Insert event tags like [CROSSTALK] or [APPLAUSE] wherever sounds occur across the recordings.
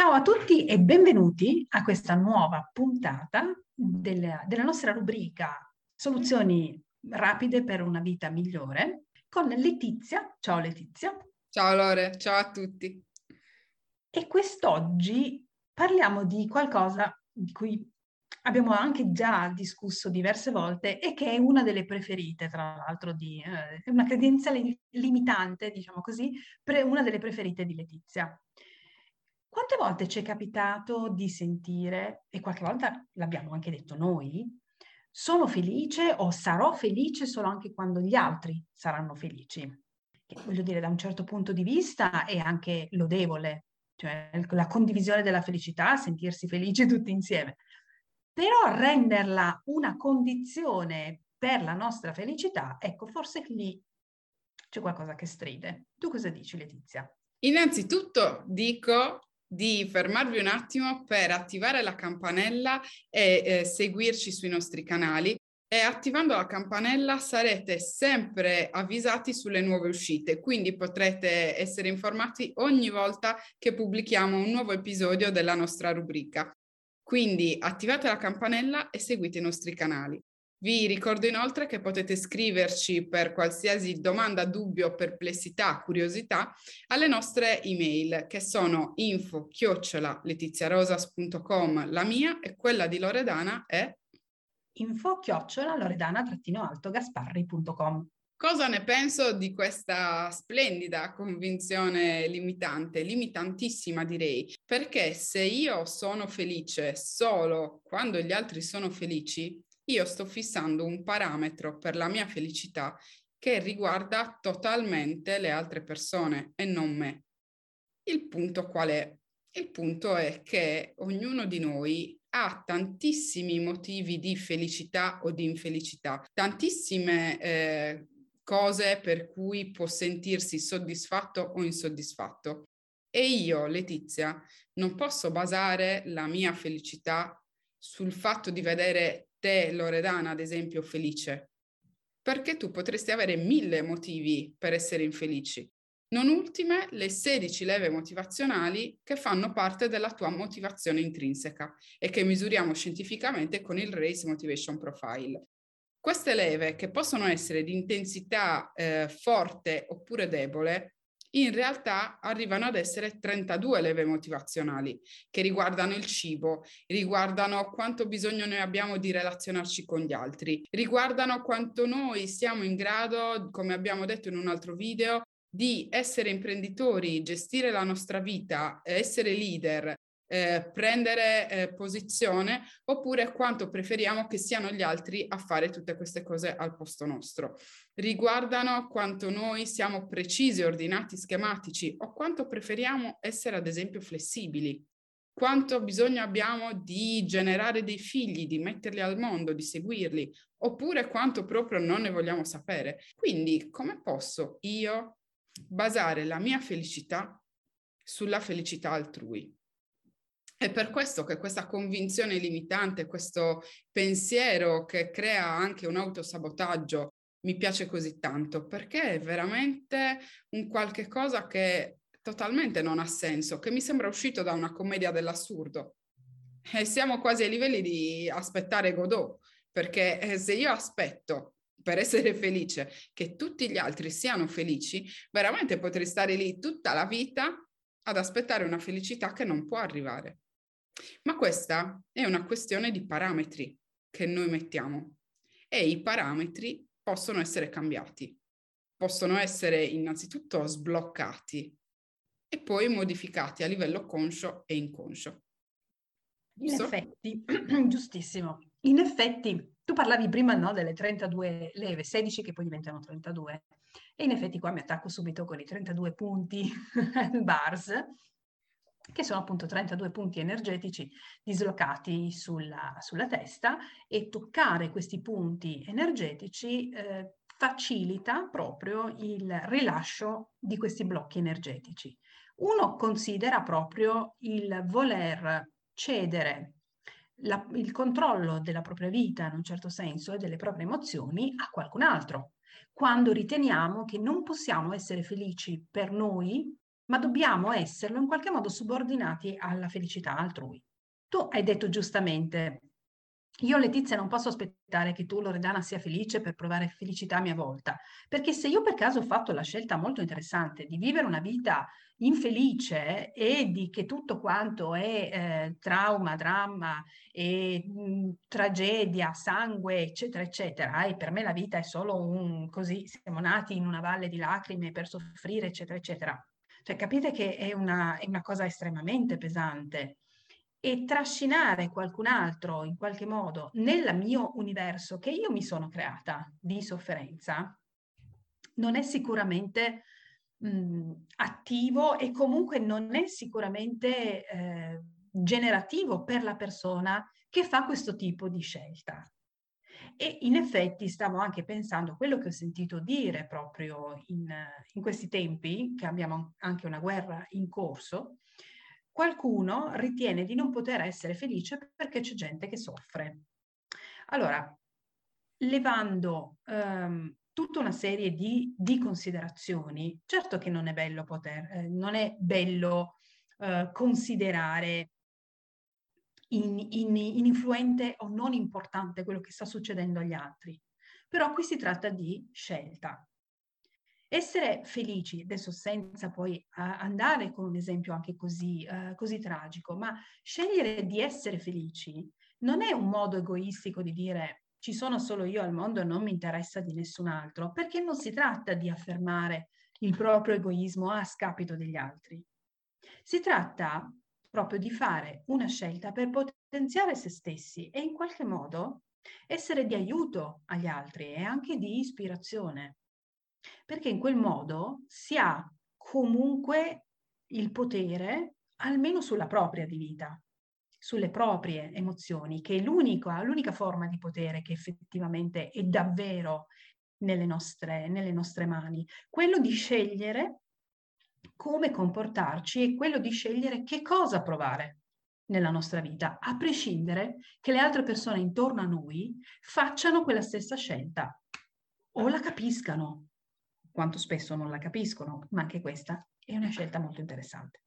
Ciao a tutti e benvenuti a questa nuova puntata della, della nostra rubrica Soluzioni rapide per una vita migliore con Letizia. Ciao Letizia. Ciao Lore, ciao a tutti. E quest'oggi parliamo di qualcosa di cui abbiamo anche già discusso diverse volte e che è una delle preferite, tra l'altro, di eh, una credenziale limitante, diciamo così, pre, una delle preferite di Letizia. Quante volte ci è capitato di sentire, e qualche volta l'abbiamo anche detto noi, sono felice o sarò felice solo anche quando gli altri saranno felici? Che voglio dire, da un certo punto di vista è anche lodevole, cioè la condivisione della felicità, sentirsi felici tutti insieme. Però renderla una condizione per la nostra felicità, ecco, forse lì c'è qualcosa che stride. Tu cosa dici, Letizia? Innanzitutto dico di fermarvi un attimo per attivare la campanella e eh, seguirci sui nostri canali e attivando la campanella sarete sempre avvisati sulle nuove uscite, quindi potrete essere informati ogni volta che pubblichiamo un nuovo episodio della nostra rubrica. Quindi attivate la campanella e seguite i nostri canali. Vi ricordo inoltre che potete scriverci per qualsiasi domanda, dubbio, perplessità, curiosità alle nostre email che sono info chiocciola letiziarosas.com la mia e quella di Loredana è? Info chiocciola loredana-alto gasparri.com Cosa ne penso di questa splendida convinzione limitante, limitantissima direi, perché se io sono felice solo quando gli altri sono felici, io sto fissando un parametro per la mia felicità che riguarda totalmente le altre persone e non me. Il punto qual è? Il punto è che ognuno di noi ha tantissimi motivi di felicità o di infelicità, tantissime eh, cose per cui può sentirsi soddisfatto o insoddisfatto. E io, Letizia, non posso basare la mia felicità sul fatto di vedere te, Loredana, ad esempio, felice? Perché tu potresti avere mille motivi per essere infelici. Non ultime le 16 leve motivazionali che fanno parte della tua motivazione intrinseca e che misuriamo scientificamente con il Race Motivation Profile. Queste leve, che possono essere di intensità eh, forte oppure debole, in realtà arrivano ad essere 32 leve motivazionali che riguardano il cibo, riguardano quanto bisogno noi abbiamo di relazionarci con gli altri, riguardano quanto noi siamo in grado, come abbiamo detto in un altro video, di essere imprenditori, gestire la nostra vita, essere leader, eh, prendere eh, posizione oppure quanto preferiamo che siano gli altri a fare tutte queste cose al posto nostro. Riguardano quanto noi siamo precisi, ordinati, schematici o quanto preferiamo essere ad esempio flessibili. Quanto bisogno abbiamo di generare dei figli, di metterli al mondo, di seguirli, oppure quanto proprio non ne vogliamo sapere. Quindi come posso io basare la mia felicità sulla felicità altrui? È per questo che questa convinzione limitante, questo pensiero che crea anche un autosabotaggio mi piace così tanto, perché è veramente un qualche cosa che totalmente non ha senso, che mi sembra uscito da una commedia dell'assurdo. E siamo quasi ai livelli di aspettare Godot, perché eh, se io aspetto per essere felice che tutti gli altri siano felici, veramente potrei stare lì tutta la vita ad aspettare una felicità che non può arrivare. Ma questa è una questione di parametri che noi mettiamo e i parametri possono essere cambiati, possono essere innanzitutto sbloccati e poi modificati a livello conscio e inconscio. In so? effetti, [CLEARS THROAT] giustissimo. In effetti, tu parlavi prima no, delle 32 leve, 16 che poi diventano 32. E in effetti qua mi attacco subito con i 32 punti [LAUGHS] bars che sono appunto 32 punti energetici dislocati sulla, sulla testa e toccare questi punti energetici eh, facilita proprio il rilascio di questi blocchi energetici. Uno considera proprio il voler cedere la, il controllo della propria vita in un certo senso e delle proprie emozioni a qualcun altro, quando riteniamo che non possiamo essere felici per noi ma dobbiamo esserlo in qualche modo subordinati alla felicità altrui. Tu hai detto giustamente, io Letizia non posso aspettare che tu Loredana sia felice per provare felicità a mia volta, perché se io per caso ho fatto la scelta molto interessante di vivere una vita infelice e di che tutto quanto è eh, trauma, dramma e mh, tragedia, sangue, eccetera, eccetera, e per me la vita è solo un così, siamo nati in una valle di lacrime per soffrire, eccetera, eccetera. Cioè capite che è una, è una cosa estremamente pesante e trascinare qualcun altro in qualche modo nel mio universo che io mi sono creata di sofferenza non è sicuramente mh, attivo e comunque non è sicuramente eh, generativo per la persona che fa questo tipo di scelta. E in effetti stavo anche pensando quello che ho sentito dire proprio in, in questi tempi, che abbiamo anche una guerra in corso, qualcuno ritiene di non poter essere felice perché c'è gente che soffre. Allora, levando um, tutta una serie di, di, considerazioni, certo che non è bello poter, eh, non è bello uh, considerare in, in, ininfluente o non importante quello che sta succedendo agli altri, però qui si tratta di scelta. Essere felici, adesso senza poi andare con un esempio anche così, uh, così tragico, ma scegliere di essere felici non è un modo egoistico di dire ci sono solo io al mondo e non mi interessa di nessun altro, perché non si tratta di affermare il proprio egoismo a scapito degli altri. Si tratta proprio di fare una scelta per potenziare se stessi e in qualche modo essere di aiuto agli altri e anche di ispirazione. Perché in quel modo si ha comunque il potere almeno sulla propria di vita, sulle proprie emozioni, che è l'unica forma di potere che effettivamente è davvero nelle nostre, nelle nostre mani, quello di scegliere come comportarci e quello di scegliere che cosa provare nella nostra vita, a prescindere che le altre persone intorno a noi facciano quella stessa scelta o la capiscano quanto spesso non la capiscono, ma anche questa è una scelta molto interessante.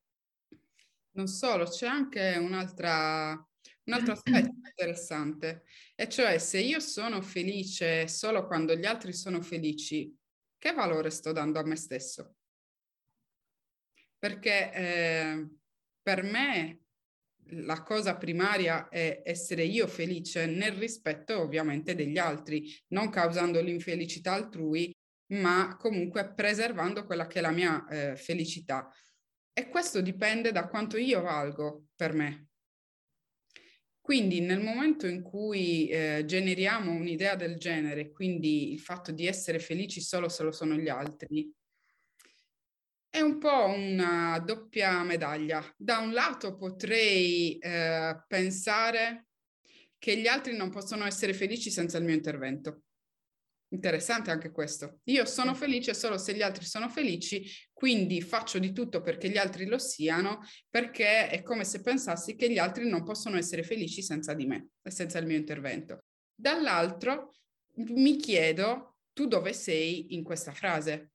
Non solo, c'è anche un'altra, un altro aspetto [CLEARS THROAT] interessante, e cioè se io sono felice solo quando gli altri sono felici, che valore sto dando a me stesso? Perché eh, per me la cosa primaria è essere io felice nel rispetto ovviamente degli altri, non causando l'infelicità altrui ma comunque preservando quella che è la mia eh, felicità. E questo dipende da quanto io valgo per me. Quindi nel momento in cui eh, generiamo un'idea del genere, quindi il fatto di essere felici solo se lo sono gli altri, è un po' una doppia medaglia. Da un lato potrei eh, pensare che gli altri non possono essere felici senza il mio intervento. Interessante anche questo. Io sono felice solo se gli altri sono felici, quindi faccio di tutto perché gli altri lo siano, perché è come se pensassi che gli altri non possono essere felici senza di me e senza il mio intervento. Dall'altro mi chiedo, tu dove sei in questa frase?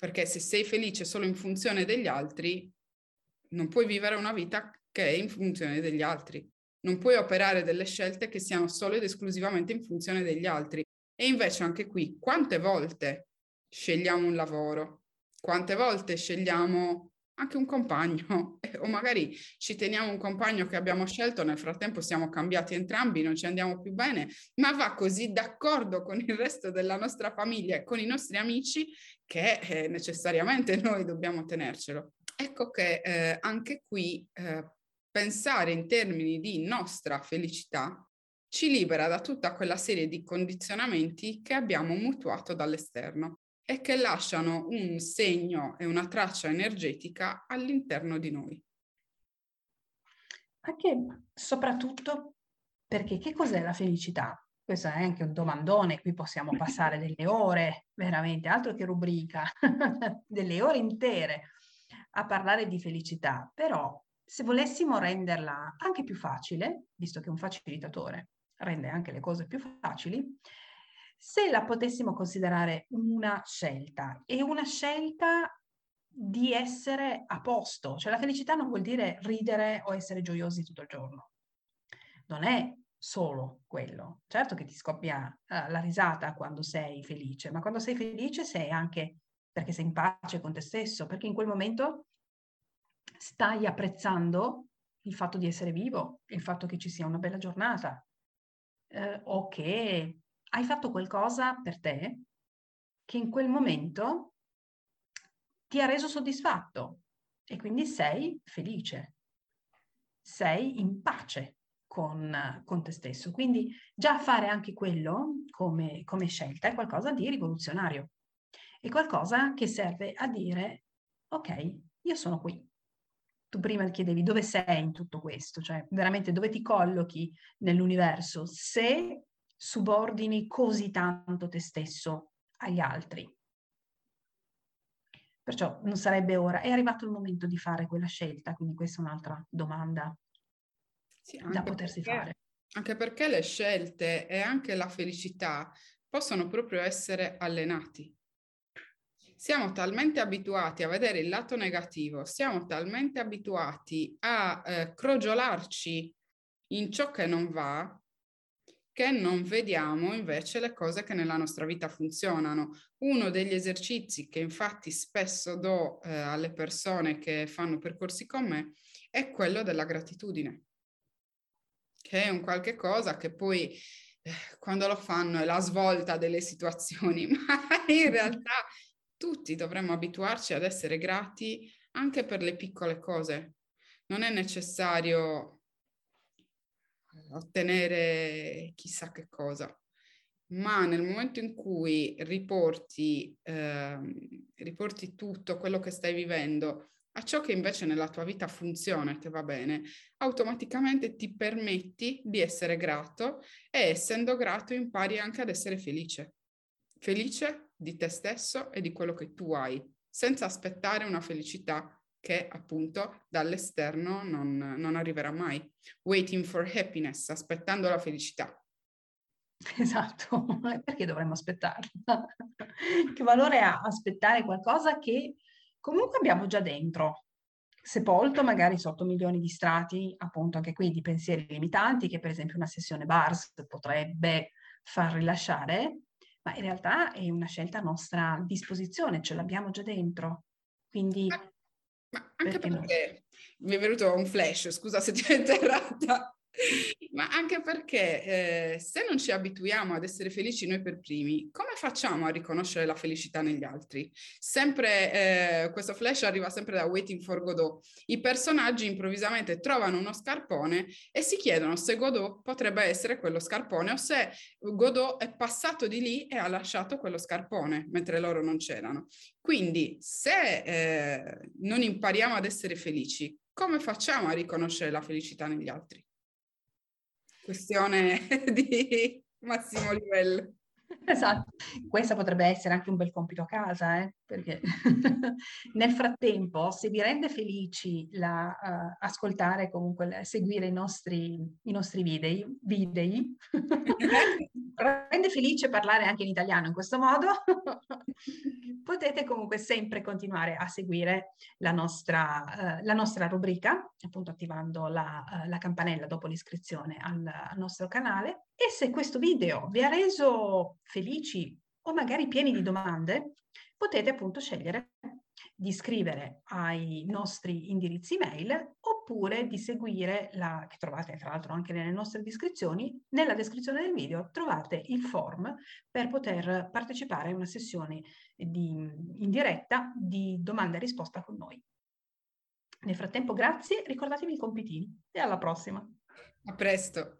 Perché se sei felice solo in funzione degli altri, non puoi vivere una vita che è in funzione degli altri. Non puoi operare delle scelte che siano solo ed esclusivamente in funzione degli altri. E invece anche qui, quante volte scegliamo un lavoro? Quante volte scegliamo anche un compagno [LAUGHS] o magari ci teniamo un compagno che abbiamo scelto, nel frattempo siamo cambiati entrambi, non ci andiamo più bene, ma va così d'accordo con il resto della nostra famiglia e con i nostri amici che eh, necessariamente [LAUGHS] noi dobbiamo tenercelo. Ecco che eh, anche qui eh, pensare in termini di nostra felicità ci libera da tutta quella serie di condizionamenti che abbiamo mutuato dall'esterno e che lasciano un segno e una traccia energetica all'interno di noi. Anche soprattutto perché che cos'è la felicità? Questo è anche un domandone, qui possiamo passare [LAUGHS] delle ore, veramente, altro che rubrica, [LAUGHS] delle ore intere a parlare di felicità, però se volessimo renderla anche più facile, visto che un facilitatore, rende anche le cose più facili, se la potessimo considerare una scelta e una scelta di essere a posto. Cioè la felicità non vuol dire ridere o essere gioiosi tutto il giorno. Non è solo quello. Certo che ti scoppia uh, la risata quando sei felice, ma quando sei felice sei anche perché sei in pace con te stesso, perché in quel momento stai apprezzando il fatto di essere vivo, il fatto che ci sia una bella giornata eh, o che hai fatto qualcosa per te che in quel momento ti ha reso soddisfatto e quindi sei felice, sei in pace con, con te stesso. Quindi già fare anche quello come, come scelta è qualcosa di rivoluzionario, è qualcosa che serve a dire, ok, io sono qui. Tu prima chiedevi dove sei in tutto questo, cioè veramente dove ti collochi nell'universo se subordini così tanto te stesso agli altri. Perciò non sarebbe ora, è arrivato il momento di fare quella scelta, quindi questa è un'altra domanda sì, da potersi perché, fare. Anche perché le scelte e anche la felicità possono proprio essere allenati. Siamo talmente abituati a vedere il lato negativo, siamo talmente abituati a eh, crogiolarci in ciò che non va, che non vediamo invece le cose che nella nostra vita funzionano. Uno degli esercizi che infatti spesso do eh, alle persone che fanno percorsi con me è quello della gratitudine, che è un qualche cosa che poi eh, quando lo fanno è la svolta delle [LAUGHS] situazioni, ma in realtà tutti dovremmo abituarci ad essere grati anche per le piccole cose. Non è necessario ottenere chissà che cosa. Ma nel momento in cui riporti, eh, riporti tutto quello che stai vivendo a ciò che invece nella tua vita funziona e che va bene, automaticamente ti permetti di essere grato e essendo grato impari anche ad essere felice. Felice di te stesso e di quello che tu hai, senza aspettare una felicità che appunto dall'esterno non, non arriverà mai. Waiting for happiness, aspettando la felicità. [LAUGHS] Esatto, perché dovremmo aspettarla? [LAUGHS] che valore ha aspettare qualcosa che comunque abbiamo già dentro, sepolto magari sotto milioni di strati, appunto anche qui di pensieri limitanti, che per esempio una sessione BARS potrebbe far rilasciare, ma in realtà è una scelta a nostra disposizione, ce l'abbiamo già dentro. Quindi ma anche perché, perché mi è venuto un flash, scusa se ti ho interrotta. [LAUGHS] Ma anche perché eh, se non ci abituiamo ad essere felici noi per primi, come facciamo a riconoscere la felicità negli altri? Sempre eh, questo flash arriva sempre da Waiting for Godot. I personaggi improvvisamente trovano uno scarpone e si chiedono se Godot potrebbe essere quello scarpone o se Godot è passato di lì e ha lasciato quello scarpone mentre loro non c'erano. Quindi se eh, non impariamo ad essere felici, come facciamo a riconoscere la felicità negli altri? Questione [LAUGHS] di massimo livello. Esatto, questo potrebbe essere anche un bel compito a casa, eh? perché [LAUGHS] nel frattempo, se vi rende felici la, uh, ascoltare, comunque seguire i nostri, i nostri video, videi, [LAUGHS] rende felice parlare anche in italiano in questo modo, [LAUGHS] potete comunque sempre continuare a seguire la nostra, uh, la nostra rubrica, appunto attivando la, uh, la campanella dopo l'iscrizione al, al nostro canale. E se questo video vi ha reso felici o magari pieni di domande, potete appunto scegliere di scrivere ai nostri indirizzi mail oppure di seguire la, che trovate tra l'altro anche nelle nostre descrizioni, nella descrizione del video trovate il form per poter partecipare a una sessione di, in diretta di domanda e risposta con noi. Nel frattempo grazie, ricordatevi i compitini e alla prossima. A presto.